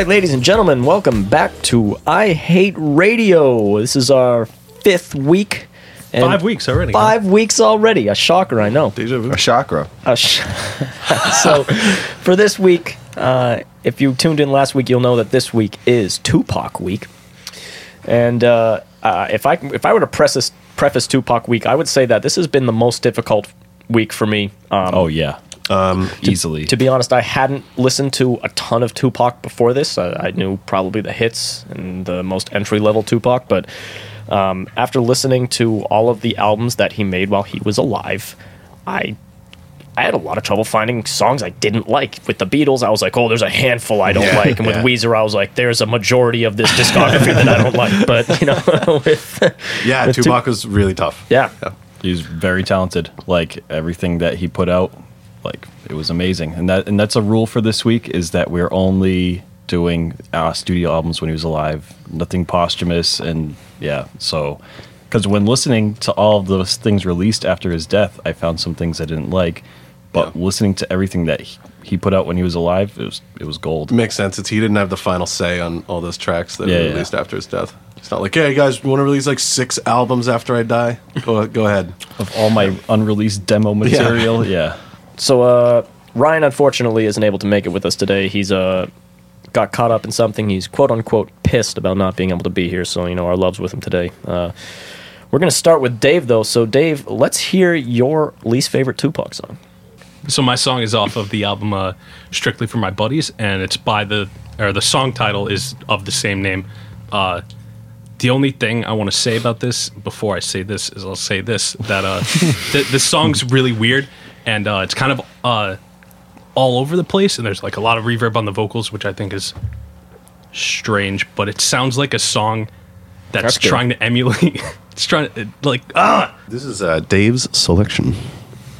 right, ladies and gentlemen, welcome back to I Hate Radio. This is our fifth week. and Five weeks already. Five weeks already. A shocker, I know. A chakra. A sh- so, for this week, uh, if you tuned in last week, you'll know that this week is Tupac week. And uh, uh, if I if I were to preface preface Tupac week, I would say that this has been the most difficult week for me. Um, Oh yeah, um, easily. to be honest, I hadn't listened to a ton of Tupac before this. I, I knew probably the hits and the most entry level Tupac, but um, after listening to all of the albums that he made while he was alive, I I had a lot of trouble finding songs I didn't like. With the Beatles, I was like, oh, there's a handful I don't like, and with yeah. Weezer, I was like, there's a majority of this discography that I don't like. But you know, with Yeah, with Tupac was really tough. yeah. He's very talented. Like everything that he put out, like it was amazing. And that and that's a rule for this week is that we're only doing uh, studio albums when he was alive, nothing posthumous. And yeah, so because when listening to all of those things released after his death, I found some things I didn't like. But Yeah. listening to everything that he, he put out when he was alive, it was it was gold. Makes sense. It's he didn't have the final say on all those tracks that Yeah, were yeah. released after his death. It's not like, hey guys, you want to release like six albums after I die? Go go ahead. Of all my unreleased demo material, yeah. So uh, Ryan unfortunately isn't able to make it with us today. He's uh, got caught up in something. He's quote unquote pissed about not being able to be here. So you know our loves with him today. Uh, we're gonna start with Dave though. So Dave, let's hear your least favorite Tupac song. So my song is off of the album uh, "Strictly for My Buddies," and it's by the or the song title is of the same name. Uh, the only thing I want to say about this before I say this is I'll say this that uh, song's really weird and uh, it's kind of uh, all over the place, and there's like a lot of reverb on the vocals, which I think is strange. But it sounds like a song that's, That's trying to emulate. it's trying to like ah. This is uh, Dave's selection.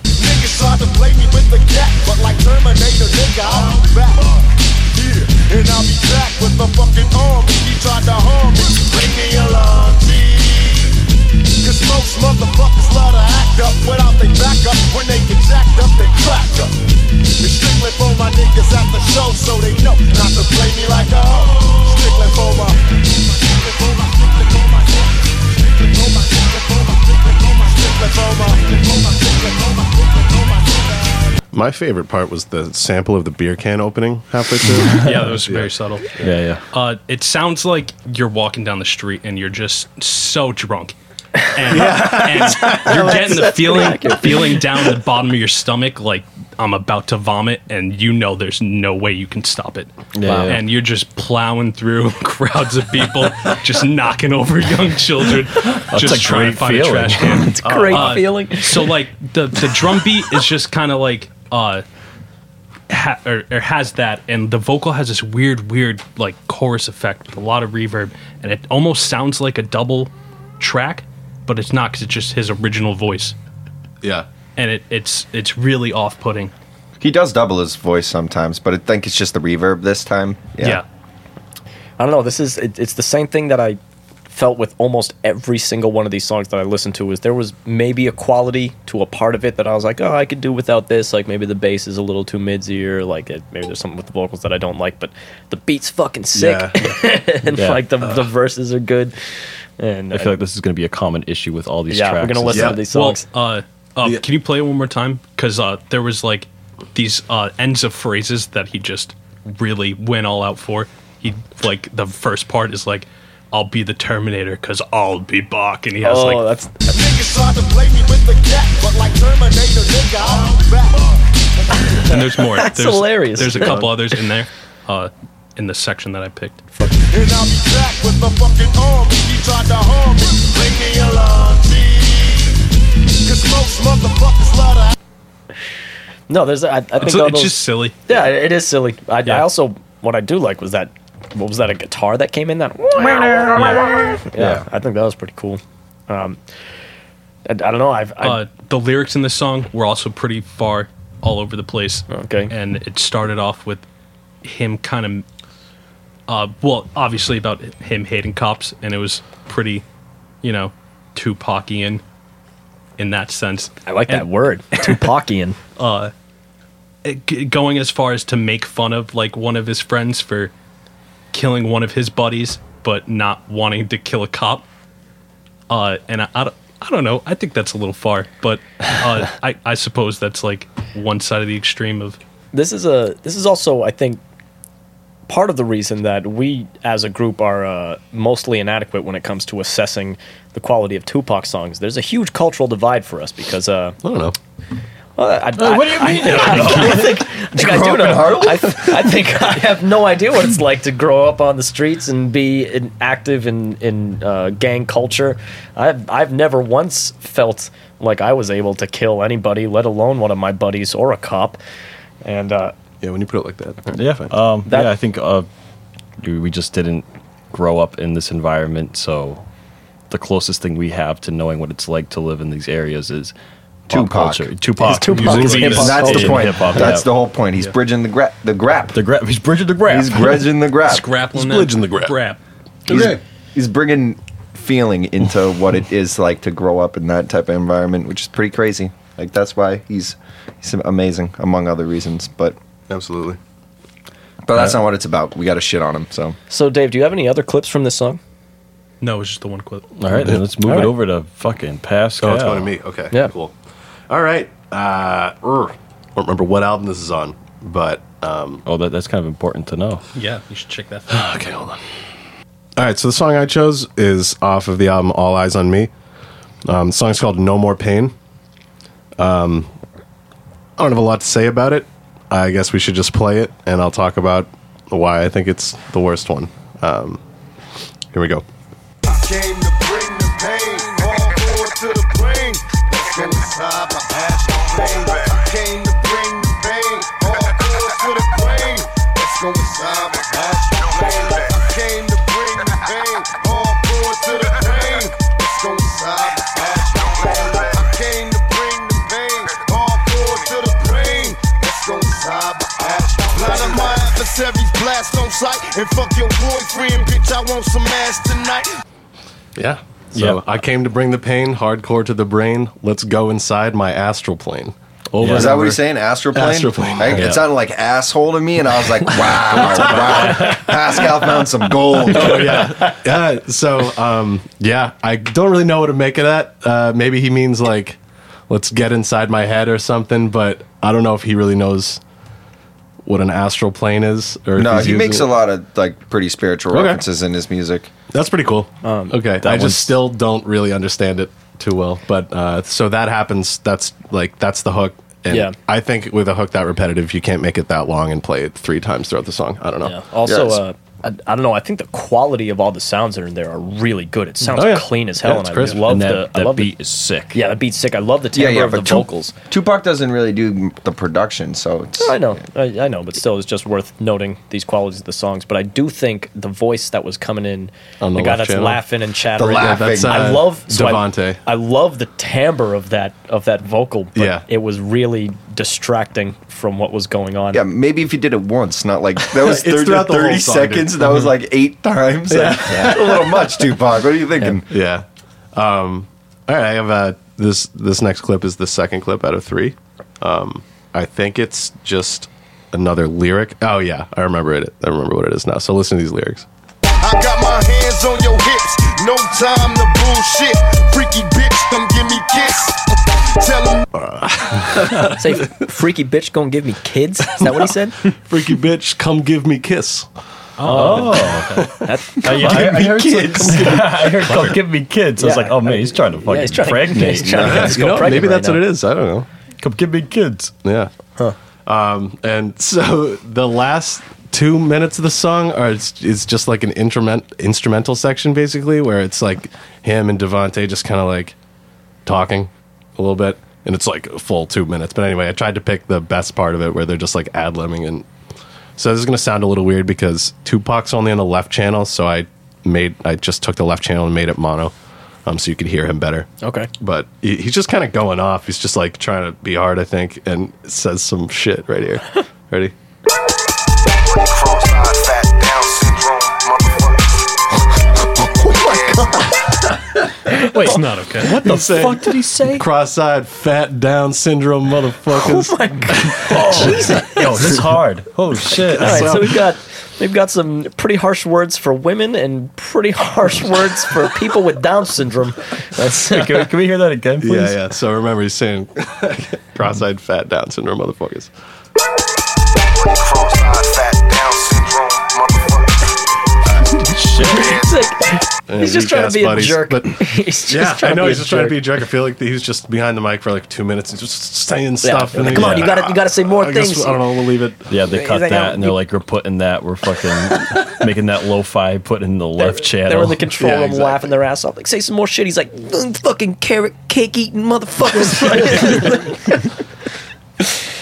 Niggas tried to play me with the cat, but like Terminator, nigga, I'll be back. Yeah, and I'll be back with the fucking army. He tried to harm up without they back up. When they get jacked up, they crack up. It's strictly for my niggas at the show, so they know not to play me like a hoe. Strictly for my. Strictly for my. Strictly for my. Strictly for my. Strictly for my. Strictly for my. Strictly for my. Strictly for my. Strictly for my. My. My favorite part was the sample of the beer can opening halfway through. Yeah, that was very subtle. Yeah, yeah. Uh, it sounds like you're walking down the street and you're just so drunk. And, and you're getting the feeling feeling down the bottom of your stomach like I'm about to vomit and you know there's no way you can stop it. Yeah, yeah. And you're just plowing through crowds of people, just knocking over young children, just trying to find feeling. a trash can. It's a great Uh, feeling. So like the the drum beat is just kind of like uh ha- or, or has that and the vocal has this weird weird like chorus effect with a lot of reverb and it almost sounds like a double track but it's not because it's just his original voice yeah. and it, it's it's really off-putting He does double his voice sometimes, but I think it's just the reverb this time. yeah, I don't know. This is it, it's the same thing that I felt with almost every single one of these songs that I listened to. Is there was maybe a quality to a part of it that I was like, oh, I could do without this. Like maybe the bass is a little too midsy, or like it, maybe there's something with the vocals that I don't like. But the beat's fucking sick, Yeah. and Yeah. like the the verses are good. And I feel like this is going to be a common issue with all these yeah, tracks. we're gonna listen Yeah. to these well songs. uh, uh Yeah. can you play it one more time because uh there was like these uh ends of phrases that he just really went all out for he like the first part is like I'll be the Terminator because I'll be Bach, and he has oh, like that's Niggas tried to play me with the cat, but like Terminator, nigga, I'll be back. And there's more. That's there's, hilarious. There's a couple others in there, uh, in the section that I picked. And I'll be back with the fucking army. He tried to harm me. Bring me along, G. Cause most motherfuckers love to no. There's I, I think It's, all it's those, just silly. yeah, it is silly. I, I also what I do like was that what was that? A guitar that came in that. Yeah, Yeah. I think that was pretty cool. Um, I, I don't know. I've I, Uh, the lyrics in this song were also pretty far all over the place. Okay. And it started off with him kind of, uh, well, obviously about him hating cops, and it was pretty, you know, Tupacian in that sense. I like that word, Tupacian. it- going as far as to make fun of like one of his friends for killing one of his buddies, but not wanting to kill a cop. Uh, and I, I, don't, I don't know. I think that's a little far, but uh, I, I suppose that's like one side of the extreme of this is a this is also I think part of the reason that we as a group are uh, mostly inadequate when it comes to assessing the quality of Tupac songs. There's a huge cultural divide for us because uh, I don't know. well, I, I, what do you mean? I, think, I think I do know. I, I think I have no idea what it's like to grow up on the streets and be in, active in in uh, gang culture. I've I've never once felt like I was able to kill anybody, let alone one of my buddies or a cop. And uh, Yeah, when you put it like that. Yeah, fine. um, That- yeah. I think uh, we we just didn't grow up in this environment, so the closest thing we have to knowing what it's like to live in these areas is Tupac. culture. Tupac. It's Tupac. Music It's hip-hop That's the point. Hip-hop, That's yeah. the whole point. He's bridging the gra- the grap. The grab. He's bridging the grab. He's bridging the grap. grappling He's bridging the grap. grab. He's, he's bringing feeling into what it is like to grow up in that type of environment, which is pretty crazy. Like that's why he's he's amazing, among other reasons. But Absolutely. but that's not what it's about. We got to shit on him. So so, Dave, do you have any other clips from this song? No, it's just the one clip. All right, then let's move All it right. over to fucking Pascal. Oh, it's going to me. Okay. Yeah. Cool. All right. Uh, er, I don't remember what album this is on, but um, Oh, that, that's kind of important to know. Yeah, you should check that. Out. okay, hold on. All right, so the song I chose is off of the album All Eyez on Me. Um, the song's called No More Pain. Um, I don't have a lot to say about it. I guess we should just play it, and I'll talk about why I think it's the worst one. Um, here we go. Blast on sight and fuck your boyfriend, bitch. I want some ass tonight. Yeah. So Yeah. I came to bring the pain, hardcore to the brain. Let's go inside my astral plane. Over is that what he's saying? Astral plane. I, Yeah. It sounded like asshole to me, and I was like, wow, wow. Pascal found some gold. Oh yeah, yeah. So um, yeah, I don't really know what to make of that. Uh, maybe he means like, let's get inside my head or something. But I don't know if he really knows what an astral plane is. Or No, he makes a lot of like pretty spiritual Okay. references in his music. That's pretty cool. okay, I one's- just still don't really understand it too well. But uh, so that happens. That's like that's the hook. And Yeah. I think with a hook that repetitive, you can't make it that long and play it three times throughout the song. I don't know. Yeah. Also, Yes. uh, I, I don't know. I think the quality of all the sounds that are in there are really good. It sounds Oh, yeah. clean as hell, Yeah, and it's I crisp. love and that, the I that love beat The, is sick. yeah, the beat's sick. I love the timbre yeah, of the Tup- vocals. Tupac doesn't really do the production, so it's I know, I, I know, but still, it's just worth noting these qualities of the songs. But I do think the voice that was coming in, On the guy that's channel? laughing and chattering, laugh- That's, Laughing. I uh, love so I- I, love the timbre of that of that vocal, but Yeah. it was really distracting from what was going on. Yeah, maybe if you did it once, not like that was 30, throughout 30 song, seconds. dude. That was like eight times. Like, a little much, Tupac. What are you thinking? Yeah. Um, all right. I have uh, this. This next clip is the second clip out of three. Um, I think it's just another lyric. Oh yeah, I remember it. I remember what it is now. So listen to these lyrics. I got my hands on your hips, no time to bullshit. Freaky bitch, come give me kiss. Tell 'em Say, freaky bitch, gonna give me kids? Is that what he said? Freaky bitch, come give me kiss. That, I, I, I heard kids. I heard come give me kids. I was Yeah, like, oh man, he's trying to fucking yeah, he's trying to, he's trying to get You know, pregnant maybe right that's now. what it is. I don't know. Come give me kids. Yeah. Um, and so the last two minutes of the song are it's, it's just like an instrument instrumental section basically where it's like him and Devontae just kind of like talking a little bit and it's like a full two minutes. But anyway, I tried to pick the best part of it where they're just like ad libbing and So this is going to sound a little weird because Tupac's only on the left channel, so I made I just took the left channel and made it mono, um, so you could hear him better. Okay. But he, he's just kind of going off. He's just like trying to be hard, I think, and says some shit right here. Ready? Wait, It's not okay. what the He's saying- fuck did he say? Cross-eyed, fat, Down syndrome, motherfuckers. Oh my god! Oh, Jesus! Yo, this is hard. Oh shit! All right, So- so we've got we've got some pretty harsh words for women and pretty harsh words for people with Down syndrome. That's can, we, can we hear that again, please? yeah, yeah. So remember, he's saying cross-eyed, fat, Down syndrome, motherfuckers. Cross-eyed, fat, Down syndrome, motherfucker. He's, like, And he's just trying to be buddies, a jerk. But he's just yeah, trying I know he's a just trying to be a jerk. I feel like he was just behind the mic for like two minutes and just saying stuff. and Like, come on, he's you gotta- you gotta say more I guess- things. I don't know. We'll leave it. Yeah, they cut like, that, "Oh, and they're like, "We're putting that. We're fucking making that lo-fi. Putting the left channel." They were in the control Yeah, room exactly. laughing their ass off. Like, say some more shit. He's like, "Mm, fucking carrot cake eating motherfuckers.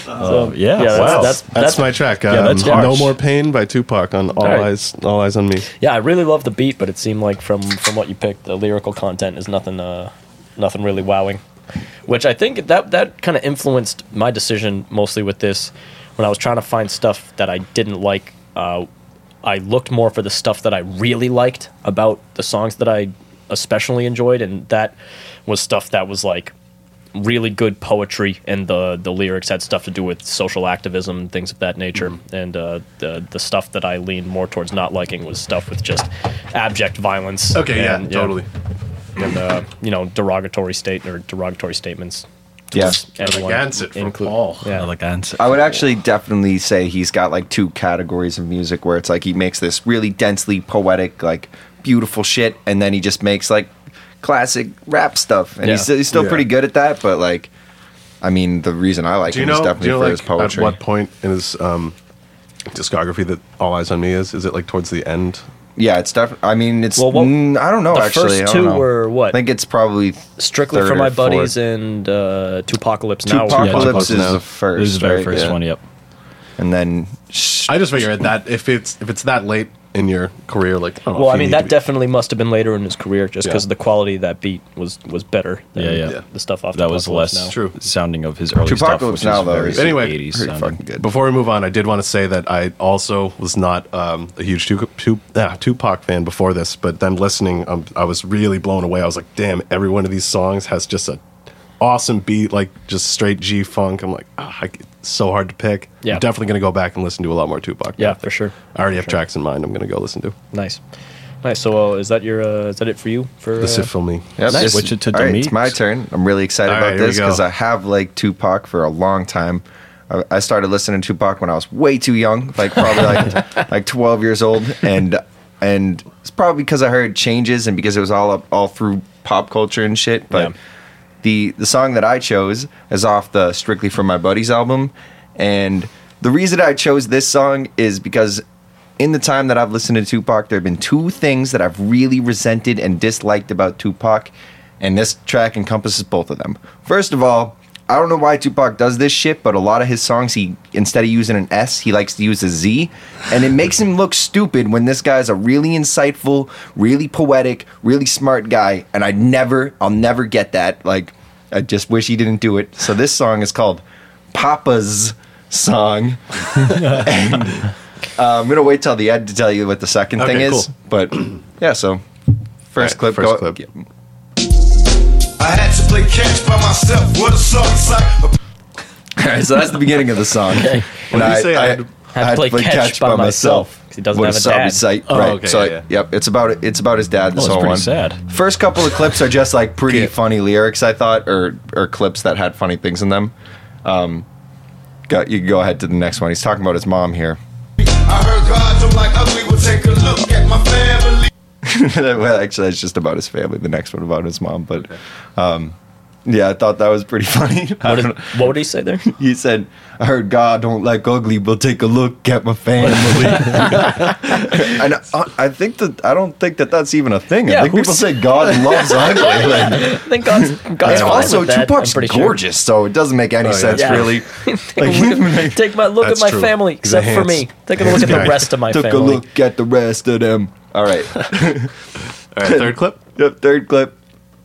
Oh, yeah, Yeah, that's- wow. that's- That's, my track. Um, yeah, that's No. More Pain by Tupac on All right. Eyes All Eyez on Me. yeah, I really love the beat, but it seemed like from from what you picked, the lyrical content is nothing uh, nothing really wowing. Which I think that that kind of influenced my decision mostly with this. When I was trying to find stuff that I didn't like, uh, I looked more for the stuff that I really liked about the songs that I especially enjoyed, and that was stuff that was like really good poetry, and the the lyrics had stuff to do with social activism and things of that nature. And uh, the the stuff that I leaned more towards not liking was stuff with just abject violence. Okay, yeah, and, totally. and uh, you know derogatory state or derogatory statements. Yeah. Elegance from include- Paul. Yeah. Elegant. I would actually definitely say he's got like two categories of music where it's like he makes this really densely poetic, like beautiful shit, and then he just makes like classic rap stuff, and he's, Yeah. he's still Yeah. pretty good at that. But like, I mean, the reason I like Do you him is know? Do definitely you know for his poetry. at what point in his um, discography that All Eyez on Me is? Is it like towards the end? yeah, it's definitely. I mean, it's. Well, what- mm, I don't know. the actually, first I don't two know. were what? I think it's probably Strictly third for or my fourth. buddies and uh, Tupacalypse now. Tupacalypse Yeah, is now. the first. This is the very right? first Yeah. one. Yep. and then sh- I just figure that if it's if it's that late in your career, like don't Well, I mean, that be- definitely must have been later in his career, just Yeah. because the quality of that beat was was better. Than Yeah, yeah. Yeah. The stuff off That was less now. True. sounding of his early stuff, Tupacalypse which now, is though, very is- Anyway, 80s pretty sounding. fucking good. Before we move on, I did want to say that I also was not um, a huge Tupac, Tup- ah, Tupac fan before this, but then listening, um, I was really blown away. I was like, damn, every one of these songs has just a awesome beat, like just straight G funk. I'm like, ah, I, it's so hard to pick. Yeah. I'm definitely going to go back and listen to a lot more Tupac. Yeah, for sure. I already have Sure. tracks in mind. I'm going to go listen to. Nice, nice. So, uh, is that your? Uh, is that it for you? For uh, This is for me. Yep, Nice. this- Switch it to all right, Demeet. It's my turn. I'm really excited All about right, this because. I have liked Tupac for a long time. I, I started listening to Tupac when I was way too young, like probably like like 12 years old, and and it's probably because I heard changes and because it was all up all through pop culture and shit. But Yeah. The the song that I chose is off the Strictly for My Buddies album, and the reason I chose this song is because in the time that I've listened to Tupac, there have been two things that I've really resented and disliked about Tupac, and this track encompasses both of them. First of all, I don't know why Tupac does this shit, but a lot of his songs, he instead of using an S, he likes to use a Z, and it makes him look stupid when this guy's a really insightful, really poetic, really smart guy, and I never, I'll never get that. Like, I just wish he didn't do it. So this song is called Papa'z Song. and uh, I'm gonna wait till the end to tell you what the second Okay, thing is. cool. But yeah, so first right, clip. first go, clip. yeah. I had to play catch by myself. What a song sight. All right, so that's the beginning of the song. Okay. And What did you say? I had to- Had to play catch by myself, 'cause he doesn't What have a sorry dad. Sight. Oh, right. okay, so yeah, yeah. yep, it's about it's about his dad. This Oh, whole one. sad. First couple of clips are just like pretty funny lyrics, I thought, or or clips that had funny things in them. Um, go, you can go ahead to the next one. He's talking about his mom here. I heard God don't like ugly. Well, take a look at my family. well, actually, it's just about his family. The next one about his mom, but um, Yeah, I thought that was pretty funny. What would he say there? He said, "I heard God don't like ugly, but take a look at my family." and I, I think that I don't think that that's even a thing. Yeah, I think people say God loves ugly. Like, I think God's, God's and also, with that, Tupac's pretty sure. gorgeous, so it doesn't make any yeah. sense Yeah. really. take, a look at, take my look at my true. family, except for me. Take a look at the rest of my Took family. a look at the rest of them. All right. All right, third clip. Yep, third clip.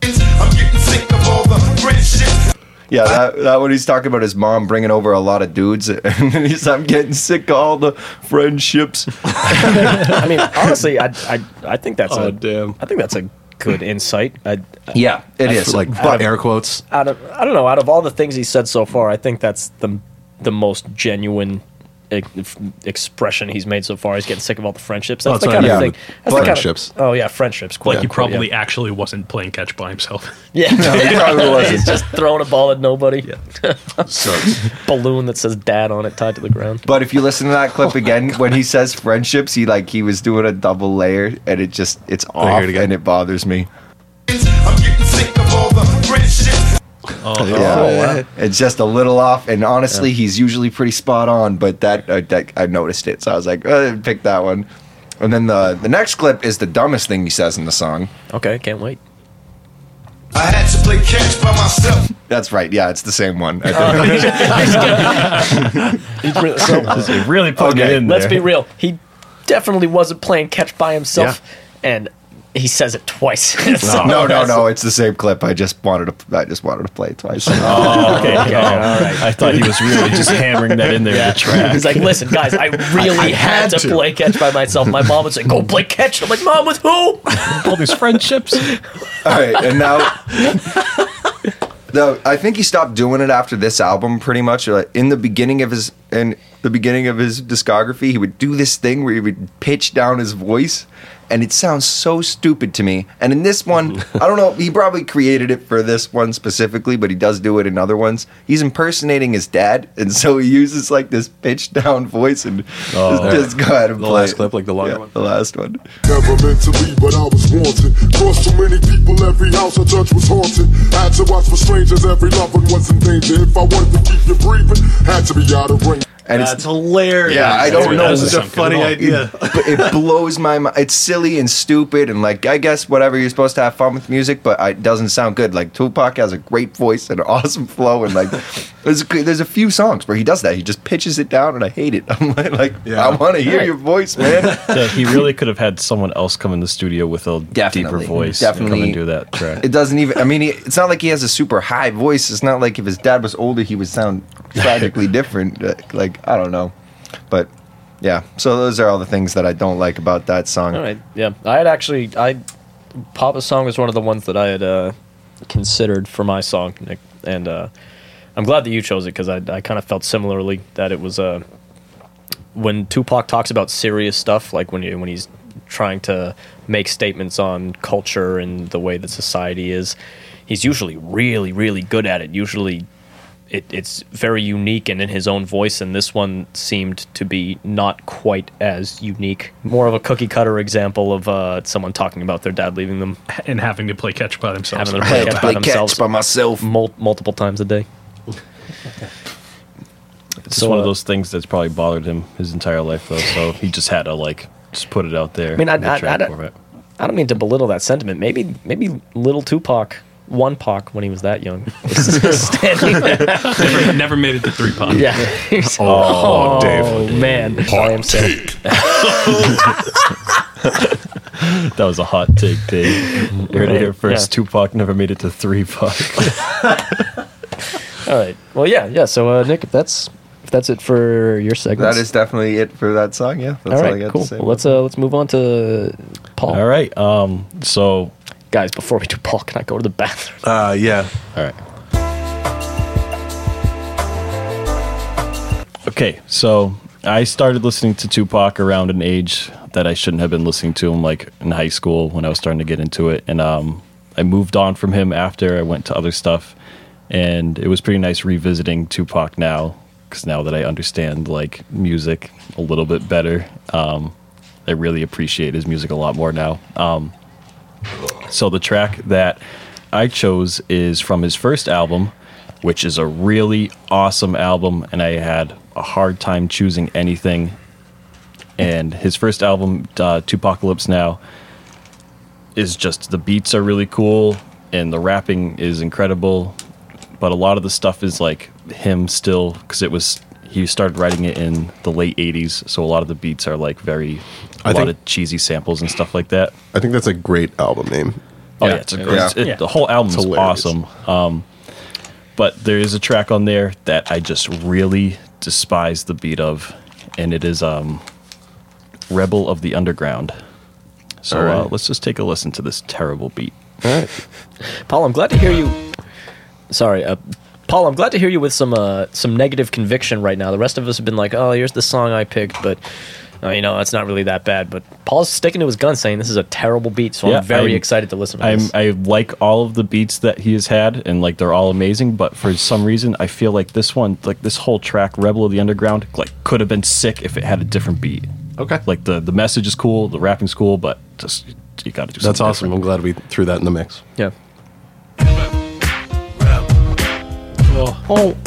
I'm getting sick of all the friendships. Yeah, that, that when he's talking about his mom bringing over a lot of dudes, and he's I'm getting sick of all the friendships. I mean, honestly, I, I, I think that's Oh, a damn. I think that's a good insight. I, Yeah, it is. Like Out of- air quotes. out of I don't know, out of all the things he said so far, I think that's the the most genuine ex- expression he's made so far. He's getting sick of all the friendships. That's Well, the that's kind what of thing. mean. That's the kind of- Friendships. oh yeah, friendships. Like he unquote, probably yeah. actually wasn't playing catch by himself. yeah. no, he probably wasn't. He's just throwing a ball at nobody. Sucks. Balloon that says "dad" on it tied to the ground. But if you listen to that clip again, when he says friendships, he like he was doing a double layer, and it just it's I off, it and it bothers me. I'm getting sick of all the friendships. yeah, it's just a little off. And honestly, he's usually pretty spot on. But that, uh, that I noticed it, so I was like, uh, pick that one. And then the the next clip is the dumbest thing he says in the song. Okay, can't wait. I had to play catch by myself. That's right. Yeah, it's the same one. I think. He's really, so, He really put it Okay, in let's be real. He definitely wasn't playing catch by himself, and he says it twice. So- no, no, no. It's the same clip. I just wanted to. I just wanted to play it twice. Oh, okay. Okay, all right. I thought he was really just hammering that in there in the. He's like, listen, guys, I really had, to, to. play catch by myself. My mom would say, go play catch. I'm like, mom, with who? all these friendships. All right, and now, no, I think he stopped doing it after this album. Pretty much, like in the beginning of his in the beginning of his discography, he would do this thing where he would pitch down his voice, and it sounds so stupid to me. And in this one, I don't know. He probably created it for this one specifically, but he does do it in other ones. He's impersonating his dad, and so he uses like this pitched down voice and Oh. just, just go ahead and The play last it. clip, like the longer Yeah, one? the last one. Never meant to leave, but I was wanted. Crossed too many people, every house I touched was haunted. Had to watch for strangers, every loved one was in danger. If I wanted to keep you breathing, had to be out of range. And That's it's hilarious. Yeah, I don't That know. doesn't This is a funny idea. but it blows my mind. It's silly and stupid, and like I guess whatever you're supposed to have fun with music, but it doesn't sound good. Like Tupac has a great voice and an awesome flow, and like there's a, there's a few songs where he does that. He just pitches it down, and I hate it. I'm like, like Yeah. I want to hear Right. your voice, man. Yeah, he really could have had someone else come in the studio with a deeper voice Definitely. and come and do that track. It doesn't even. I mean, he, it's not like he has a super high voice. It's not like if his dad was older, he would sound tragically different. Uh, I don't know, but yeah. So those are all the things that I don't like about that song. All right, yeah. I had actually, I Papa'z song was one of the ones that I had uh, considered for my song, Nick, and uh, I'm glad that you chose it because I, I kind of felt similarly that it was uh, when Tupac talks about serious stuff, like when you, when he's trying to make statements on culture and the way that society is, he's usually really, really good at it. Usually, it, it's very unique and in his own voice, and this one seemed to be not quite as unique. More of a cookie cutter example of uh, someone talking about their dad leaving them, and having to play catch by themselves. having to play had to catch play by catch by myself. mul- multiple times a day. It's So, one uh, of those things that's probably bothered him his entire life, though. So he just had to like just put it out there. I mean, I- in I- I- I don't mean to belittle that sentiment. Maybe, maybe little Tupac, one Pac when he was that young, was standing there. never, never made it to three pot. Yeah. He's- Oh, Dave. Oh man. Sorry, I'm saying. That was a hot take, Dave. You heard it here first. Yeah. Tupac never made it to three Pac. All right. Well, yeah, yeah. So, uh, Nick, if that's if that's it for your segment, That is definitely it for that song. Yeah, that's all all, I got Cool. to say. Well, let's uh let's move on to Paul. All right. Um. So. Guys. Before we do Paul, can I go to the bathroom? Uh, yeah. All right. Okay, so I started listening to Tupac around an age that I shouldn't have been listening to him, like in high school when I was starting to get into it, and um, I moved on from him after I went to other stuff, and it was pretty nice revisiting Tupac now because now that I understand like music a little bit better, um, I really appreciate his music a lot more now. Um, so the track that I chose is from his first album, which is a really awesome album, and I had a hard time choosing anything. And his first album, uh, Tupacalypse Now, is just the beats are really cool and the rapping is incredible, but a lot of the stuff is like him still because it was he started writing it in the late '80s, so a lot of the beats are like very a I lot think- of cheesy samples and stuff like that. I think that's a great album name. Oh Yeah. yeah, it's a great. Yeah. it- Yeah. The whole album is awesome. Um, but there is a track on there that I just really despise the beat of, and it is um, "Rebel of the Underground." So All right. uh, let's just take a listen to this terrible beat. All right. Paul, I'm glad to hear you. Sorry, uh, Paul. I'm glad to hear you with some uh, some negative conviction right now. The rest of us have been like, "Oh, here's the song I picked," but uh, you know, it's not really that bad. But Paul's sticking to his gun, saying this is a terrible beat. So Yeah, I'm very I'm- excited to listen to I'm, this. I like all of the beats that he has had, and like they're all amazing. But for some reason, I feel like this one, like this whole track, "Rebel of the Underground," like could have been sick if it had a different beat. Okay. Like the the message is cool, the rapping's cool, but just you got to do something. That's something awesome. I'm glad we threw that in the mix. yeah. Different.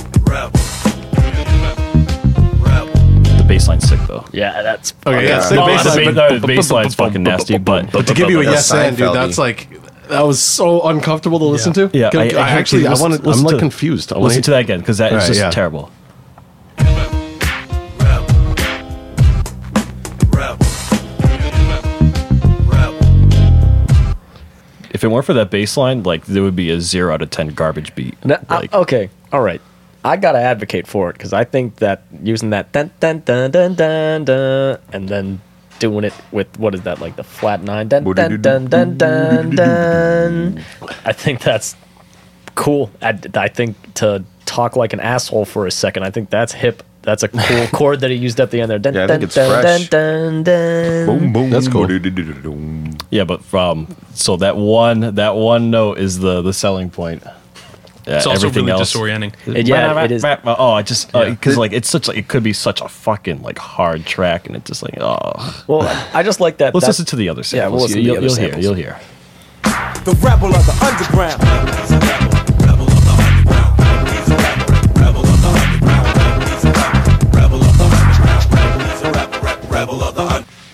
The bass line's sick though. Yeah, that's Okay, yeah, yeah. sick Oh, bass the, line, ba- but- the bass line's fucking nasty, but But to give you a yes and, dude, Seinfeldy. that's like that was so uncomfortable to listen to. Yeah, I, I, I actually, I want to. I'm like to- confused. I wanna listen to that again because that is Alright, just yeah. terrible. If it weren't for that bass line, like there would be a zero out of ten garbage beat. No, I- uh, Like, okay, all right. I gotta advocate for it because I think that using that dun dun dun dun dun dun and then doing it with what is that like the flat nine dun dun dun dun dun dun. I think that's cool. I, I think to talk like an asshole for a second, I think that's hip. That's a cool chord that he used at the end there. Dun, Yeah, I dun, think it's dun, fresh. Dun, dun, dun. Boom, boom. That's cool. Yeah, but from so that one that one note is the the selling point. Yeah, It's also everything really else. disorienting. Uh, it- yeah, it is. Oh, I just because Yeah. like it's such like it could be such a fucking like hard track, and it's just like oh. Well, I just like that. Let's that- listen to the other samples. Yeah, we'll listen to you, the will other hear. You'll hear. The rebel of the underground.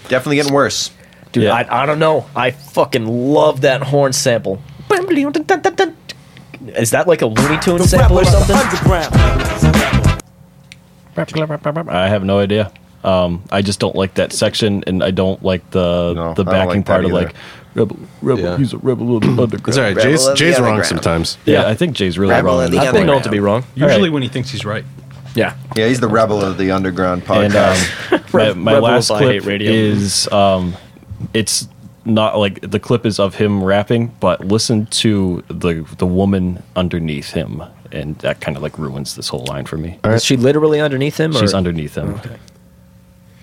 Definitely getting worse. Dude, Yeah. I, I don't know. I fucking love that horn sample. Is that like a Looney Tunes sample or something? I have no idea. Um, I just don't like that section, and I don't like the No, the I don't backing like that part of either. like rebel, rebel. Yeah. He's a rebel of the underground. It's all right. Rebel Jay's, of the Jay's wrong underground. sometimes. Yeah, I think Jay's really Rebel wrong. of the. I've been known to be wrong. Usually, Alright. when he thinks he's right. Yeah. Yeah, he's the rebel of the underground And podcast. um, my, my Rebels, last I clip radio. is um, it's not like the clip is of him rapping, but listen to the the woman underneath him, and that kind of like ruins this whole line for me. Is she literally underneath him? She's or? underneath him. Okay.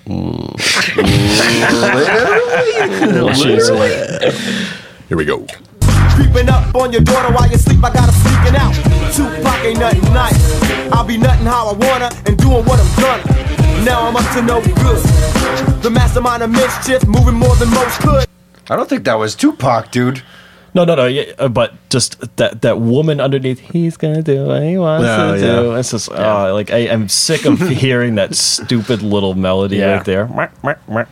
Mm. She is, Here we go. Creeping up on your daughter while you sleep, I got her sneaking out. Tupac ain't nothing nice. I'll be nutting how I wanna and doing what I'm gonna. Now I'm up to no good. The mastermind of mischief, moving more than most could. I don't think that was Tupac, dude. No, no, no. Yeah, uh, but just that that woman underneath. He's gonna do what he wants Yeah, to yeah. do. It's just uh, like I am sick of hearing that stupid little melody Yeah. right there. About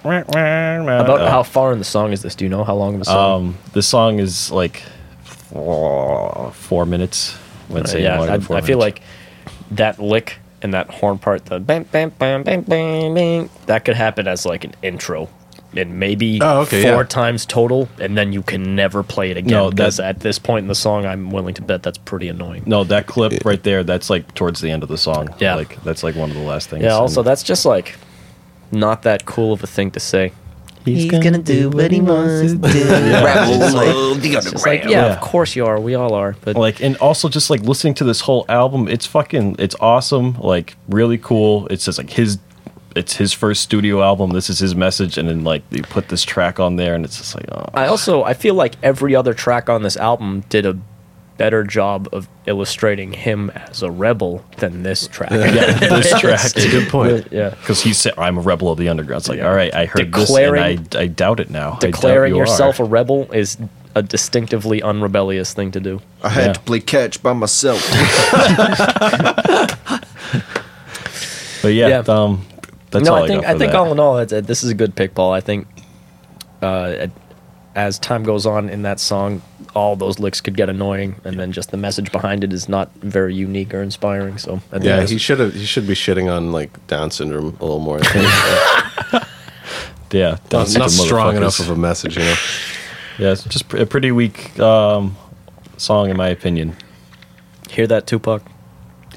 About how far in the song is this? Do you know how long of a song? Um, the song is like four, four minutes. I'd say yeah, more I, four I feel like that lick and that horn part, the bam, bam, bam, bam, bam, bam, that could happen as like an intro. And maybe Oh, okay, four yeah. times total, and then you can never play it again. No, because that- at this point in the song, I'm willing to bet that's pretty annoying. no, that clip right there. That's like towards the end of the song. Yeah. like that's like one of the last things. Yeah, also, And that's just like not that cool of a thing to say. he's, gonna, do what he wants to do. Rebel of the It's like, yeah, Yeah. of course you are. We all are. But like and also just like listening to this whole album it's fucking it's awesome like really cool it's just like his it's his first studio album this is his message and then like they put this track on there and it's just like oh I also I feel like every other track on this album did a better job of illustrating him as a rebel than this track. yeah this track That's a good point. yeah. because he said i'm a rebel of the underground it's like Yeah. all right i heard Declaring- this and I, I doubt it now I doubt Declaring you are. yourself a rebel is a distinctively unrebellious thing to do. I had Yeah. to play catch by myself. But yeah, Yeah. um, that's no, all I think got I think that. all in all, it's, uh, this is a good pick, Paul. I think uh, as time goes on in that song, all those licks could get annoying, and then just the message behind it is not very unique or inspiring. So I think Yeah, he should have. He should be shitting on like Down syndrome a little more. I think. yeah, not that's not the strong enough of a message, you know. Yeah, it's just a pretty weak um, song in my opinion. hear that Tupac.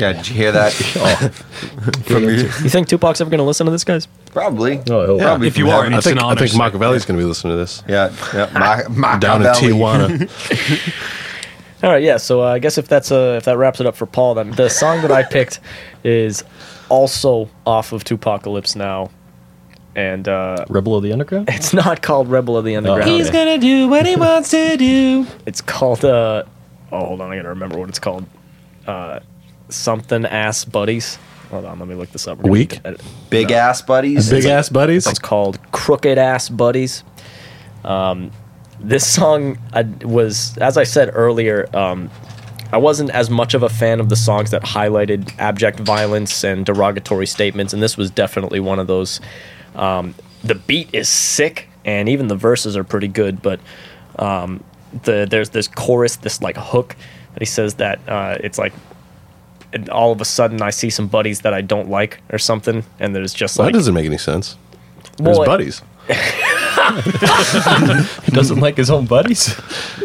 Yeah, did you hear that? Oh, From you? You think Tupac's ever going to listen to this, guys? Probably. oh, Yeah, If you from are, heaven. I It's think an I honor think set. Machiavelli's going to be listening to this Yeah, yeah. Ma- Ma- down in Machiavelli. Tijuana. All right, yeah. So uh, I guess if that's uh, if that wraps it up for Paul, then the song that I picked is also off of Tupacalypse Now, and uh, Rebel of the Underground. it's not called Rebel of the Underground. He's gonna do what he wants to do. It's called. Uh, oh, hold on, I gotta remember what it's called. Uh, something ass buddies. Hold on, let me look this up. We're gonna Weak? get Big ass buddies. Big ass buddies. It's called Crooked Ass Buddies. Um, this song I, was, as I said earlier, um, I wasn't as much of a fan of the songs that highlighted abject violence and derogatory statements, and this was definitely one of those. Um, the beat is sick, and even the verses are pretty good, but um, the there's this chorus, this like hook that he says that uh, it's like. And all of a sudden, I see some buddies that I don't like, or something, and there's just Well, like that doesn't make any sense. There's Well, it- buddies. He doesn't like his own buddies.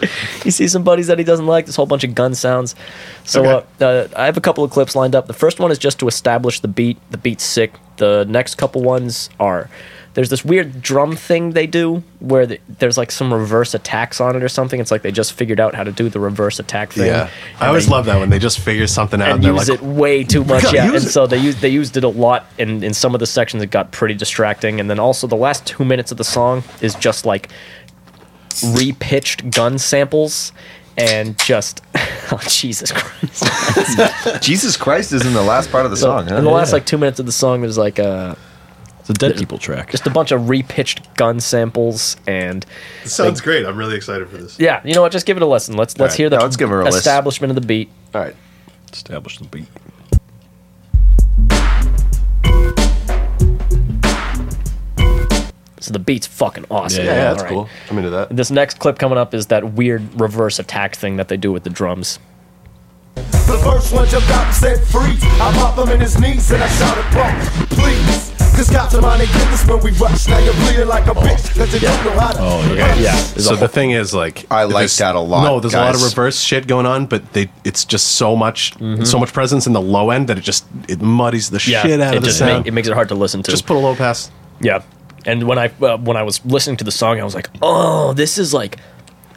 he sees some buddies that he doesn't like. This whole bunch of gun sounds. So uh, uh, I have a couple of clips lined up. The first one is just to establish the beat. The beat's sick. The next couple ones are there's this weird drum thing they do where the, there's like some reverse attacks on it or something. It's like they just figured out how to do the reverse attack thing. Yeah, I always they- love that when they just figure something out and and they're use like, it way too much. Yeah, and it. so they used they used it a lot, and in some of the sections it got pretty distracting. And then also the last two minutes of the song is just like repitched gun samples and just oh Jesus Christ. Jesus Christ is in the last part of the song, huh? in the last like two minutes of the song, there's like uh, It's a Dead People track. just a bunch of repitched gun samples and "This sounds great. I'm really excited for this." yeah, you know what? Just give it a listen. Let's let's right. hear the Yeah, let's give her a listen. establishment of the beat. All right. establish the beat. So the beat's fucking awesome. Yeah, Yeah, that's All right. cool. I'm into that. This next clip coming up is that weird reverse attack thing that they do with the drums. The first one jumped out and said freeze. I pop him in his knees and I shouted, bro, please. Cause cops are minding business when we rush. Now you're bleeding like a bitch. Cause you don't know how to. Oh, yeah. Yeah. So the thing is, like, I like that a lot, No, there's a lot of reverse shit going on, but they it's just so much, Mm-hmm. so much presence in the low end that it just it muddies the shit out it of the just sound. make- it makes it hard to listen to. just put a low pass. yeah. And when I uh, when I was listening to the song, I was like, "Oh, this is like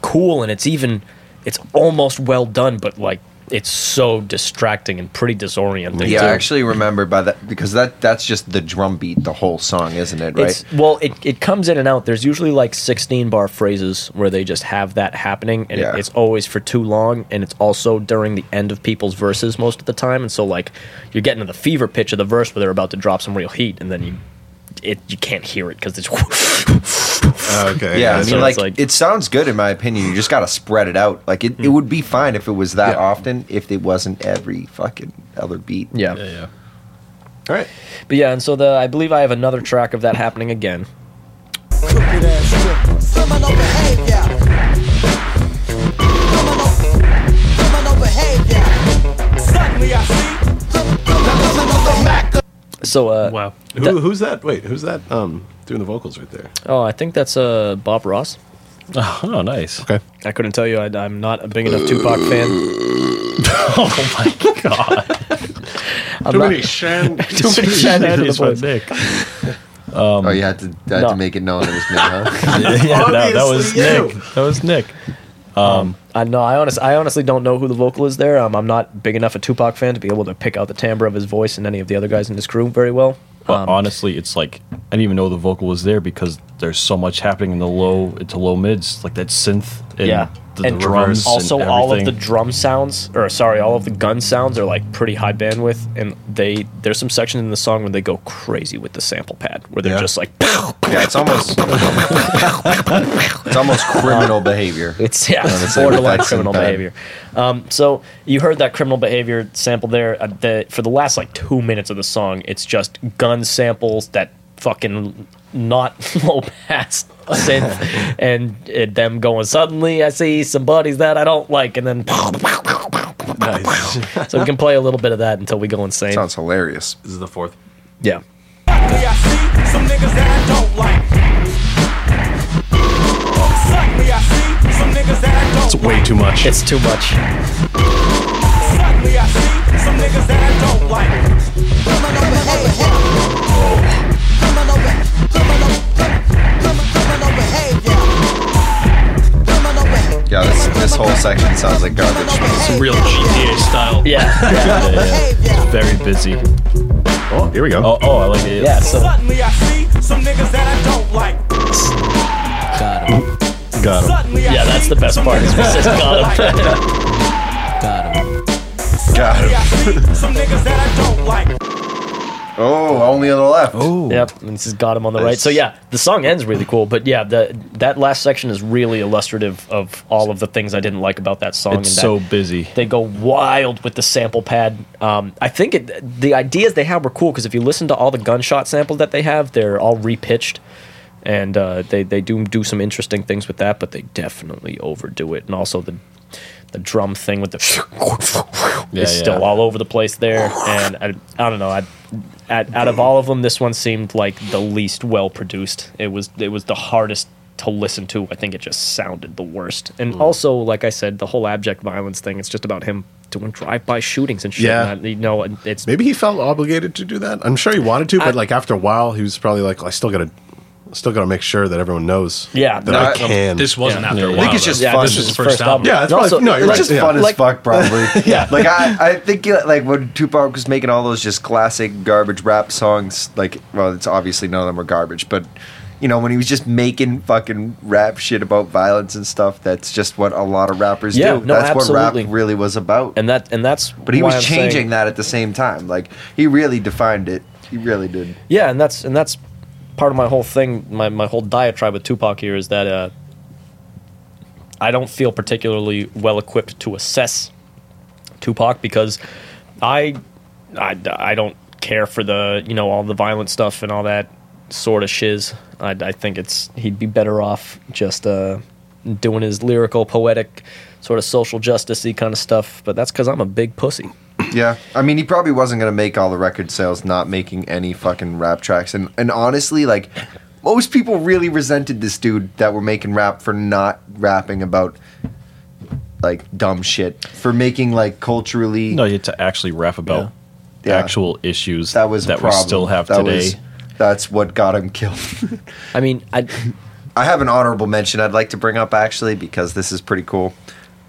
cool, and it's even it's almost well done, but like it's so distracting and pretty disorienting." Yeah, too. I actually remember by that because that that's just the drum beat, the whole song, isn't it? Right? It's well, it, it comes in and out. There's usually like 16 bar phrases where they just have that happening, and it- it's always for too long, and it's also during the end of people's verses most of the time. And so like you're getting to the fever pitch of the verse where they're about to drop some real heat, and then you it you can't hear it because it's okay. yeah, I so mean, it's like, like- it sounds good in my opinion. You just got to spread it out. Like it, it hmm. would be fine if it was that Yeah. often, if it wasn't every fucking other beat. yeah. Yeah, yeah. All right. But yeah, and so the I believe I have another track of that happening again. Crooked ass strippers. Criminal behavior. So uh, Wow. Who, who's that? Wait, who's that? Um, doing the vocals right there. oh, I think that's uh Bob Ross. Oh, nice. Okay. I couldn't tell you. I, I'm not a big enough Tupac fan. Oh my god. I'm not, shan. too many Shan Andrews That's my ones. Nick. oh, you had to had no. to make it known it was me, huh? yeah, that, that was you. Nick. That was Nick. I know. I honest, I honestly don't know who the vocal is there. Um, I'm not big enough a Tupac fan to be able to pick out the timbre of his voice and any of the other guys in his crew very well. But Um, honestly, it's like I didn't even know the vocal was there because there's so much happening in the low into low mids, like that synth and Yeah. The The and drums Also, and all of the drum sounds, or sorry, all of the gun sounds are like pretty high bandwidth, and they there's some sections in the song where they go crazy with the sample pad, where they're Yeah. just like, Yeah, it's almost it's almost criminal behavior. It's yeah, it's say with borderline criminal behavior. Um, so you heard that criminal behavior sample there. Uh, the, for the last like two minutes of the song, it's just gun samples that fucking not low pass synth, and uh, them going. Suddenly, I see some buddies that I don't like, and then Nice. so we can play a little bit of that until we go insane. Sounds hilarious. This is the fourth. yeah. Suddenly I see some niggas that I don't like. Suddenly I see some niggas that I don't It's way too much. It's too much. Suddenly Criminal. Criminal criminal behavior. Yeah, this this whole section sounds like garbage. Some real GTA style. Yeah. Yeah, yeah. Behavior. Very busy. oh, here we go. Oh, oh, I like it. Yeah. So Suddenly I see some niggas that I don't like. Got him. Suddenly I yeah, that's the best part. Is niggas when it that says got don't him. Got I him. see some niggas that I don't like. Oh, only on the left. Oh, Yep, and this has got him on the right. So yeah, the song ends really cool, but yeah, the that last section is really illustrative of all of the things I didn't like about that song. It's and that so busy. they go wild with the sample pad. Um, I think it, the ideas they had were cool because if you listen to all the gunshot samples that they have, they're all repitched, and uh, they they do do some interesting things with that, but they definitely overdo it, and also the the drum thing with the Yeah, is still yeah. all over the place there, and I, I don't know. I, at, out of all of them, this one seemed like the least well produced. It was it was the hardest to listen to. I think it just sounded the worst, and Hmm. also, like I said, the whole abject violence thing. It's just about him doing drive-by shootings and shit. Yeah. and I- you know, it's Maybe he felt obligated to do that. I'm sure he wanted to, but I- like after a while, he was probably like, I still gotta, still gotta make sure that everyone knows. Yeah, that no, I I- can. This wasn't Yeah. after Yeah, a yeah. while. I think it's just though. yeah, fun. this This is is the first first album. album. Yeah, it's And probably- no, you're It's right. just yeah. fun as fuck, probably. Yeah. Like I, I think like when Tupac was making all those just classic garbage rap songs, like well, it's obviously none of them were garbage, but you know when he was just making fucking rap shit about violence and stuff, that's just what a lot of rappers Yeah, do. no, that's what rap really was about. and that and that's but he why was I'm changing saying- that at the same time. Like he really defined it. He really did. Yeah, and that's and that's part of my whole thing. My my whole diatribe with Tupac here is that uh, I don't feel particularly well equipped to assess Tupac because I, I I don't care for the you know all the violent stuff and all that sort of shiz. I, I think it's he'd be better off just uh, doing his lyrical, poetic, sort of social justicey kind of stuff. But that's because I'm a big pussy. Yeah, I mean, he probably wasn't gonna make all the record sales not making any fucking rap tracks, and and honestly, like most people really resented this dude that were making rap for not rapping about like dumb shit, for making like culturally. No, you have to actually rap about Yeah. actual issues that was that we still have That today. was- that's what got him killed. I mean, I I have an honorable mention I'd like to bring up actually because this is pretty cool.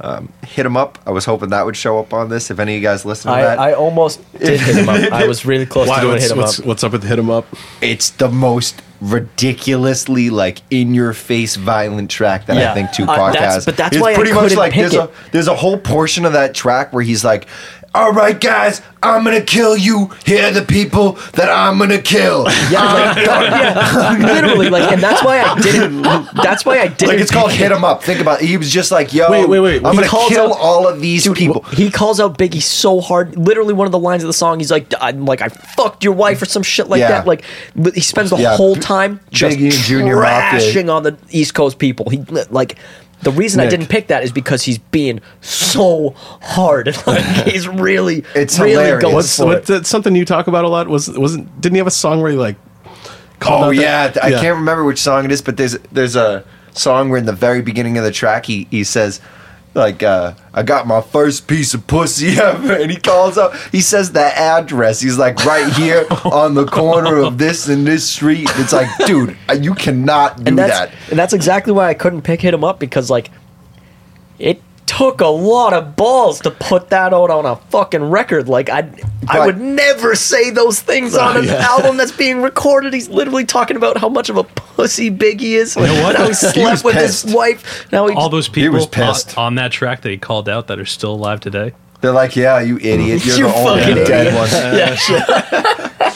Um, hit him up. I was hoping that would show up on this. If any of you guys listen to I, that, I almost did hit him up. I was really close Why, to doing what's, hit him what's, up. what's up with hit him up? it's the most ridiculously like in your face violent track that Yeah. I think Uh, Tupac that's- has. but that's It's why I pretty much couldn't like pick there's a it. there's a whole portion of that track where he's like, "All right, guys, I'm gonna kill you. Here are the people that I'm gonna kill." Yeah, like, uh, yeah, literally, like, and that's why I didn't. That's why I didn't. Like it's called hit him up. Think about it. He was just like, "Yo, Wait, wait, wait. I'm He gonna kill out- all of these Dude, people." He calls out Biggie so hard. Literally, one of the lines of the song, he's like, "I'm like, I fucked your wife" or some shit like Yeah. that. Like, he spends the Yeah, whole time just Biggie and Junior on the East Coast people. He like. The reason I didn't pick that is because he's being so hard. Like he's really, It's really hilarious. going What's, for what's it. that, something you talk about a lot? Was wasn't didn't he have a song where he like? called Oh out that- yeah, th- I Yeah. can't remember which song it is, but there's there's a song where in the very beginning of the track he he says like uh, I got my first piece of pussy ever, and he calls up. He says the address. He's like right here on the corner of this and this street. It's like, dude, uh, you cannot do and that. and that's exactly why I couldn't pick hit him up because like it took a lot of balls to put that out on a fucking record. Like I, I would never say those things on oh, an album that's being recorded. He's literally talking about how much of a pussy Big he is. You know what? How he was slept with his wife. Now he All those people was on, pissed. on that track that he called out that are still alive today. They're like, yeah, you idiot. You're You the only dead idiot. one. yeah,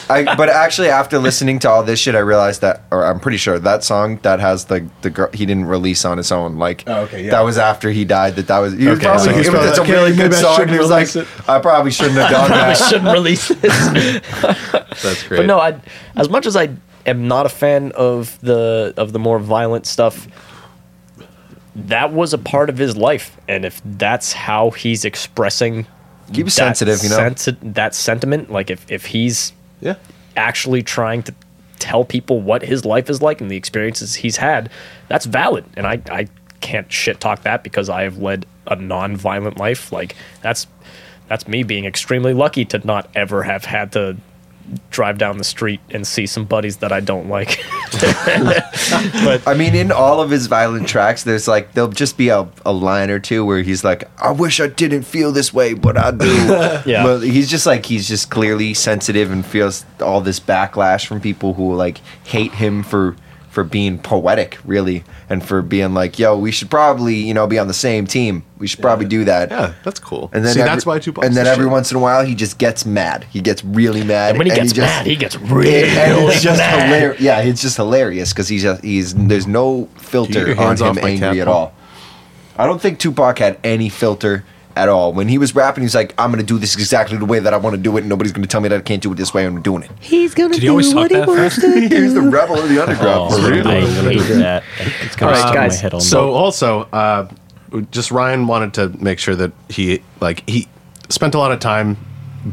I, but actually, after listening to all this shit, I realized that, or I'm pretty sure that song that has the the girl he didn't release on his own. Like, Oh, okay, yeah. that was after he died. That that was. He was probably. so he's it was- probably it's a really good song. shouldn't He was like, it." I probably shouldn't have done I shouldn't release this. That's great. But no, I, as much as I am not a fan of the of the more violent stuff, that was a part of his life, and if that's how he's expressing, Keep sensitive, you know. sensi- that sentiment, like if if he's yeah. actually trying to tell people what his life is like and the experiences he's had, that's valid, and I I can't shit talk that because I have led a non-violent life. Like that's that's me being extremely lucky to not ever have had to drive down the street and see some buddies that I don't like. but I mean, in all of his violent tracks, there's like there'll just be a, a line or two where he's like, "I wish I didn't feel this way, but I do." Yeah. But he's just like he's just clearly sensitive and feels all this backlash from people who like hate him for for being poetic, really, and for being like, "Yo, we should probably you know be on the same team. We should probably do that." Yeah, that's cool. And then See, every, that's why Tupac. And then every once in a while, he just gets mad. He gets really mad. and when he gets just- mad, he gets really and it's just mad. hilarious. Yeah, it's just hilarious because he's just, he's there's no filter on him angry at all. I don't think Tupac had any filter at all. When he was rapping, he's like, "I'm gonna do this exactly the way that I want to do it, and nobody's gonna tell me that I can't do it this way. I'm doing it." He's gonna Did he always talk that fast? he's the rebel of the underground. Oh, for real. I hate that. It's gonna right, stick guys, my head on So also, uh, just Ryan wanted to make sure that he like he spent a lot of time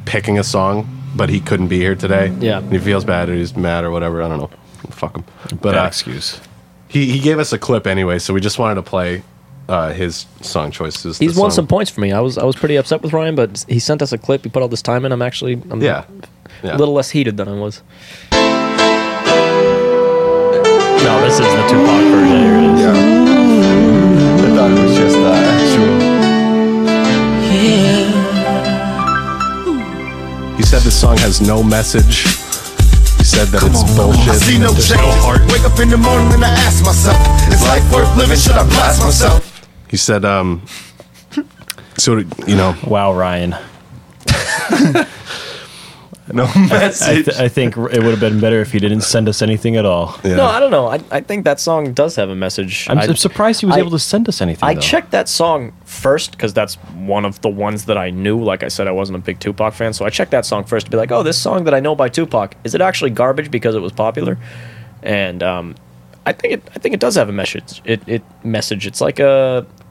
picking a song, but he couldn't be here today. Yeah. and he feels bad or he's mad or whatever. I don't know. Fuck him. But Bad uh, excuse. he he gave us a clip anyway, so we just wanted to play uh, his song choices. He's won song- some points for me. I was I was pretty upset with Ryan, but he sent us a clip. He put all this time in. I'm actually I'm Yeah, yeah. a little less heated than I was. No, this is the Tupac version. Here it is. Yeah. I thought it was just uh, actual. He said the song has no message. He said that it's I bullshit. see no There's change. no heart. Wake up in the morning and I ask myself, is life worth living? Should I blast myself? He said, um, so you know, Wow, Ryan. No I, th- I think it would have been better if he didn't send us anything at all. yeah. No, I don't know. I, I think that song does have a message. I'm, I, I'm surprised he was I- able to send us anything. I though. checked that song first because that's one of the ones that I knew. Like I said, I wasn't a big Tupac fan, so I checked that song first to be like, "Oh, this song that I know by Tupac is it actually garbage because it was popular?" And um, I think it. I think it does have a message. It it message. It's like a sp-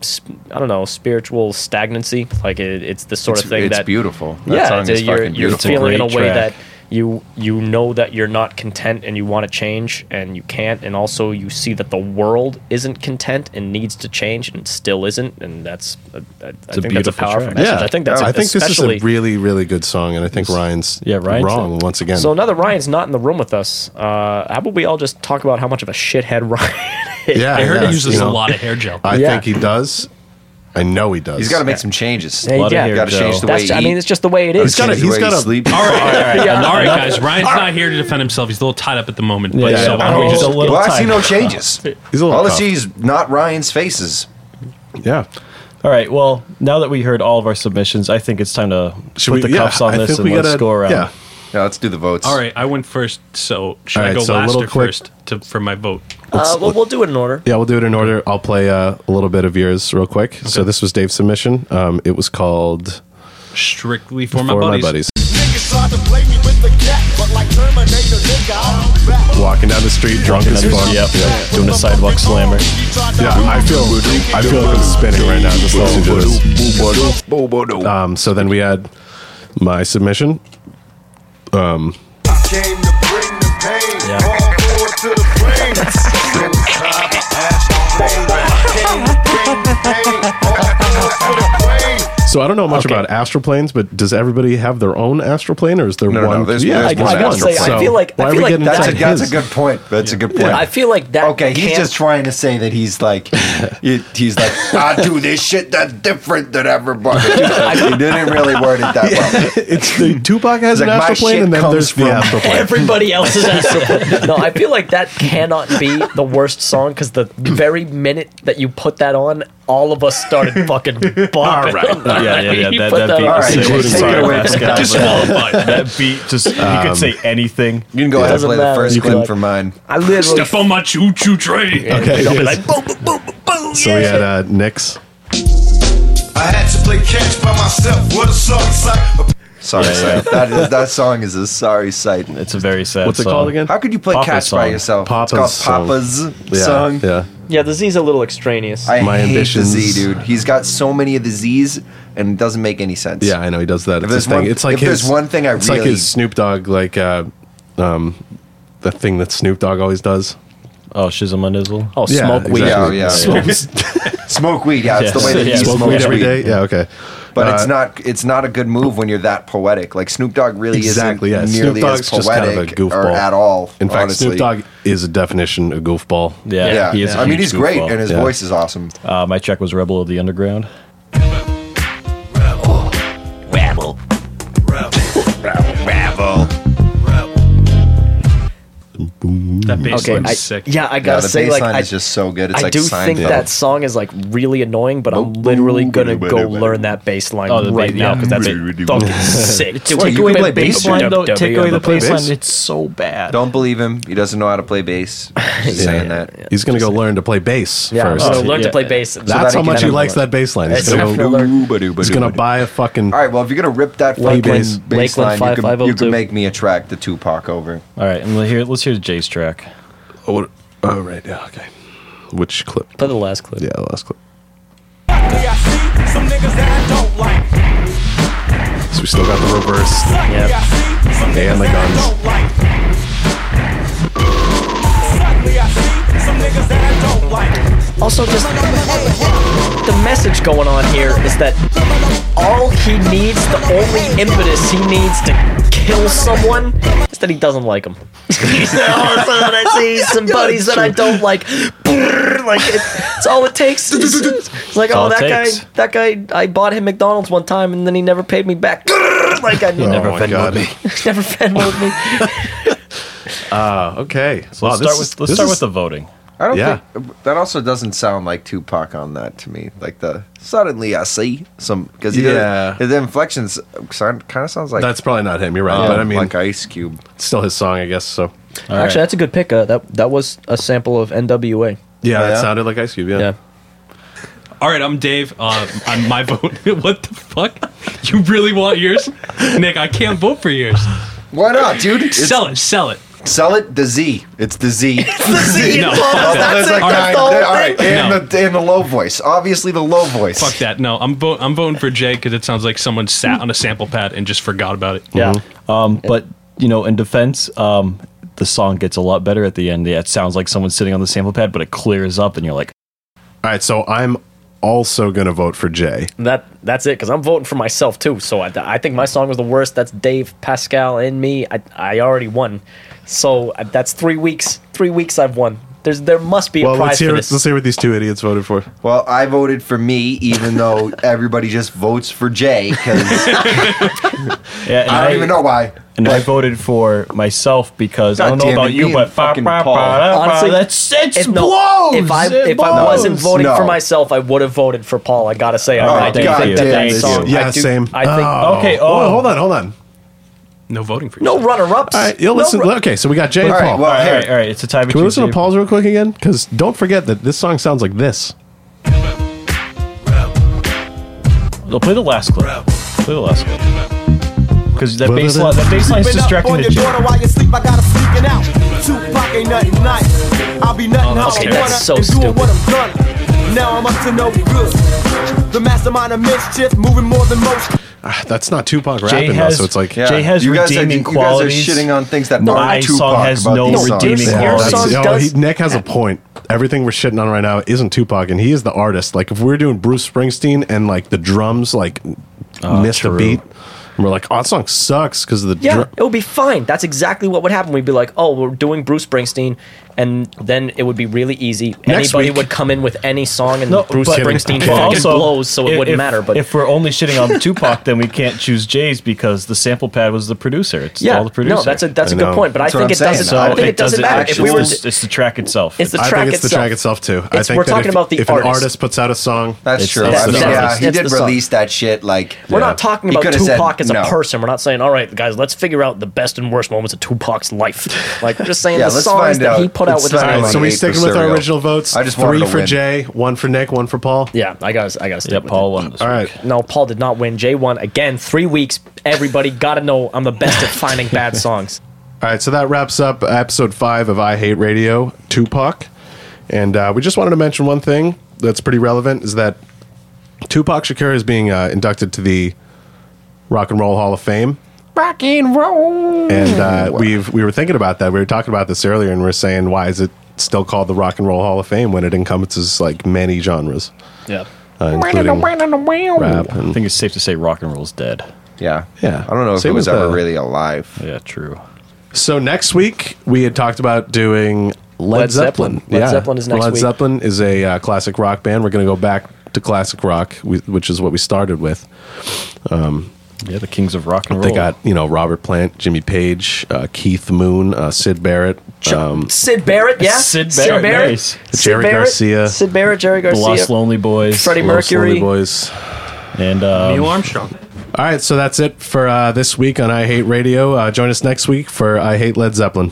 I don't know spiritual stagnancy. Like it, it's the sort it's, of thing it's that beautiful. That yeah, song it's is you're, fucking you're beautiful. feeling in a way track. that you you know that you're not content and you want to change and you can't, and also you see that the world isn't content and needs to change and still isn't, and that's I, I, I a think that's a beautiful powerful track. message. I think that's I think this is a really, really good song, and I think Ryan's yeah, Ryan's- wrong once again. so now that Ryan's not in the room with us, uh, how about we all just talk about how much of a shithead Ryan is? yeah, I heard yeah, he uses you a lot of hair gel. I Yeah. think he does. I know he does. He's got to make some changes. Yeah, lot of yeah. Got to change the That's, way he I mean, eat. it's just the way it is. He's gotta- Change the way he's gotta- sleep. all right, all right, Yeah. all right, guys. Ryan's not here to defend himself. He's a little tied up at the moment. But Yeah, so yeah, why don't we oh. just a little Well, I see no changes. He's a little All I see is not Ryan's faces. Yeah. All right. Well, now that we heard all of our submissions, I think it's time to Should put we- the cuffs yeah, on I this and let's gotta- go around. Yeah. Yeah, let's do the votes. All right, I went first, so should All I right, go so a last little or quick- first to, for my vote? Uh, well, we'll do it in order. Yeah, we'll do it in order. I'll play uh, a little bit of yours real quick. So this was Dave's submission. Um, it was called Strictly for, For my, buddies. My Buddies. Niggas tried to play me with the cat, but like Terminator, nigga, I'm back. Walking down the street, drunk as fuck. Yep. Doing a sidewalk slammer. Yeah, I feel I feel like I'm spinning right now just listening to this. Um, so then we had my submission. Um, I So I don't know much Okay. about astral planes, but does everybody have their own astral plane, or is there No, no, one? no, there's- yeah, there's I, one I was astral say, plane. I feel like why I are feel we like getting That's a, that's a good point. That's a good point. I feel like that. Okay, he's can't- just trying to say that he's like, he's like, I do this shit that's different than everybody. he didn't really word it that well. it's the Tupac has It's an like, astral plane, and then comes there's the from astral plane. Everybody else's astral plane. No, I feel like that cannot be the worst song because the very minute that you put that on, all of us started fucking bopping. All right. Yeah, yeah, yeah. That, that that beat on. was All right, sick. take it Sorry, away, Pascal, Pascal. but Disqualified. That beat just you could say anything. You can go ahead and Doesn't play the first You clip can- for mine. I literally. Step on my choo choo train. Okay, I'll be yes. like, boom, boom, boom, boom, boom. so we had uh, Nick's. I had to play catch by myself. What a sorry sight. Sorry sight. That is that song is a sorry sight. It's a very sad. What's it song. called again? How could you play Papa'z catch by yourself? Papa'z it's song. called Papa'z Yeah, song. yeah. Yeah, the Z's a little extraneous. I My hate ambitions. the Z, dude. He's got so many of the Z's, and it doesn't make any sense. Yeah, I know he does that. It's there's his thing. one- it's like if his, there's one thing I it's like his Snoop Dogg, like uh, um, the thing that Snoop Dogg always does. Oh, Shizma Nizzle. oh, Yeah, smoke weed. exactly. Yeah, yeah. Smoke weed. Yeah, it's the way that Yeah, he Smoke smokes weed every day. Yeah, okay. But it's Uh, not it's not a good move when you're that poetic. Like Snoop Dogg really Exactly, isn't Snoop nearly Dogg's as just kind of a poetic goofball. or at all. In fact, honestly. Snoop Dogg is a definition of goofball. Yeah, Yeah, he is. a I mean huge he's great and his Yeah. voice is awesome. Uh, my check was Rebel of the Underground. Mm. That bass Okay, line's I, sick. yeah, I gotta the say, bass like, line I, is just so good. It's I like do think Seinfeld. that song is like really annoying, but I'm literally gonna go learn that bass line Oh, right ba- now because that's a fucking sick. Dude, Take away the bass line, though. Take away the W, bass bass? line. It's so bad. Don't believe him. He doesn't know how to play bass. He's saying that. He's going to go learn to play bass oh, first. gonna learn to play bass. That's how much he likes that bass line. He's going to definitely- go, he's gonna buy a fucking. All right, well, if you're gonna rip that fucking bass line, you can, oh you 5502. can make me a track the Tupac over. All right, and let- here, let's hear Jay's track. Oh, what- oh, right. Yeah, okay. Which clip? Play the last clip. Yeah, the last clip. I see some niggas that I don't like. So we still got the reverse. Yeah. I see some And niggas the that I guns. Don't like. Sadly, I see some niggas that I don't like. Also, just the message going on here is that all he needs, the only impetus he needs to kill someone, is that he doesn't like him. he said, "All of a sudden, I see some buddies that I don't like." Like it, it's all it takes. It's, it's like, oh, it that guy, that guy, I bought him McDonald's one time, and then he never paid me back. Like I never, oh my God. never Venmoed me. Uh, okay. So Wow, let's start is- with let's start is- with the voting. I don't Yeah. think that also doesn't sound like Tupac on that to me. Like the suddenly I see some because Yeah. the inflections sound kind of sounds like That's probably not him. You're right. but I mean, like Ice Cube. it's still his song, I guess. So All Actually, right. that's a good pick. Uh, that that was a sample of NWA. yeah, Oh, it sounded like Ice Cube. Yeah. Yeah. All right, I'm Dave. Uh, I'm my vote. what the fuck? You really want yours, Nick? I can't vote for yours. Why not, dude? It's- Sell it. Sell it. Sell it. The Z. It's the Z. The Z No, involved. fuck that. There's like All right. nine- the whole all right, and No. the and the low voice. Obviously, the low voice. Fuck that. No, I'm vo- I'm voting for Jay because it sounds like someone sat on a sample pad and just forgot about it. Yeah. Um, but you know, in defense, um, the song gets a lot better at the end. Yeah, it sounds like someone's sitting on the sample pad, but it clears up, and you're like, All right. So I'm also going to vote for Jay. That that's it because I'm voting for myself too. So I, I think my song was the worst. That's Dave Pascal and me. I I already won. So uh, that's three weeks. Three weeks I've won. There's there must be a Well, prize let's hear for let's hear what these two idiots voted for. Well, I voted for me, even though everybody just votes for Jay because yeah. And I don't even know why. And I voted for myself because I God don't know damn about it, you, me but and fucking Paul. Honestly, that's it if, no, blows. if I It if I wasn't voting No. for myself, I would have voted for Paul. I gotta say, I, Oh, I do God think that damn that it. song. Yeah, I do, same. I think Oh. Okay, Oh, oh. hold on, hold on. No voting for you. no runner-ups. All right, you'll No listen. ru- okay, so we got Jay and right, Paul. well, all right, all right, all right. It's a tie Can we between listen to. Paul's real quick again? Because don't forget that this song sounds like this. They'll play the last clip. Play the last clip. Because that bass line, that bass line's Creeping distracting the your chick. while you sleep, I got her sneaking out. Tupac ain't nothing nice. I'll be nothing oh, how okay, I that's wanna so and doing stupid. what I'm gonna. Now I'm up to no good. The mastermind of mischief, moving more than most. Ah, that's not Tupac Jay rapping though, has- so it's like Yeah. Jay has you guys are, redeeming you guys qualities. are shitting on things that My aren't song Tupac has about no these redeeming songs. your qualities. song no, does- he, Nick has a point. Everything we're shitting on right now isn't Tupac, and he is the artist. Like if we were doing Bruce Springsteen and like the drums like ah, missed true. a beat, and we're like, oh, that song sucks because of the Yeah, drum. it would be fine. That's exactly what would happen. We'd be like, oh, we're doing Bruce Springsteen, and then it would be really easy. Next Anybody week- would come in with any song, and No, Bruce but- Springsteen but fucking also, blows, so it if- wouldn't if- matter. But if we're only shitting on Tupac, then we can't choose Jay's because the sample pad was the producer. It's yeah, all the producer. no, that's a that's a I good know. point. But That's I what think I'm it doesn't. saying. I think it doesn't matter. If we were, it's, it's the track itself. it's the I track think it's itself. the track itself too. I It's- think we're that talking if, about the if artist. an artist puts out a song, That's It's- true. it's I the mean, song. yeah, he It's did the song. release that shit like. We're not talking He about coulda said Tupac as a no. person. We're not saying, all right, guys, let's figure out the best and worst moments of Tupac's life. Like, we're just saying Yeah, the let's songs find that he out. Put out with his find right, so we eight sticking for with our cereal. original votes. I just wanted three to for win. Jay, one for Nick, one for Paul. Yeah, I got I got to stick yeah, with Paul it. won this All week. No, Paul did not win. Jay won again. Three weeks. Everybody got to know I'm the best at finding bad songs. All right, so that wraps up episode five of I Hate Radio, Tupac. And uh, we just wanted to mention one thing that's pretty relevant is that Tupac Shakur is being uh, inducted to the Rock and Roll Hall of Fame. Rock and roll. And uh, we've we were thinking about that. We were talking about this earlier, and we are saying why is it still called the Rock and Roll Hall of Fame when it encompasses like many genres, Yeah. uh, including rap I and think it's safe to say rock and roll's dead. Yeah. Yeah. I don't know if Same it was with, ever uh, really alive. Yeah, true. So next week we had talked about doing Led, Led Zeppelin. Zeppelin. Led Zeppelin is next Led week. Zeppelin is a uh, classic rock band. We're going to go back to classic rock, we- which is what we started with. Yeah, the kings of rock and roll. They got you know Robert Plant, Jimmy Page, uh, Keith Moon, uh, Syd Barrett, um, Syd Barrett, yeah. Syd Barrett, nice. Syd Jerry Barrett, Garcia. Syd Barrett, Jerry Garcia, the Lost Lonely Boys. Freddie Los Lonely Mercury. Boys. and um, Neil Armstrong. All right, so that's it for uh, this week on I Hate Radio. Uh, join us next week for I Hate Led Zeppelin.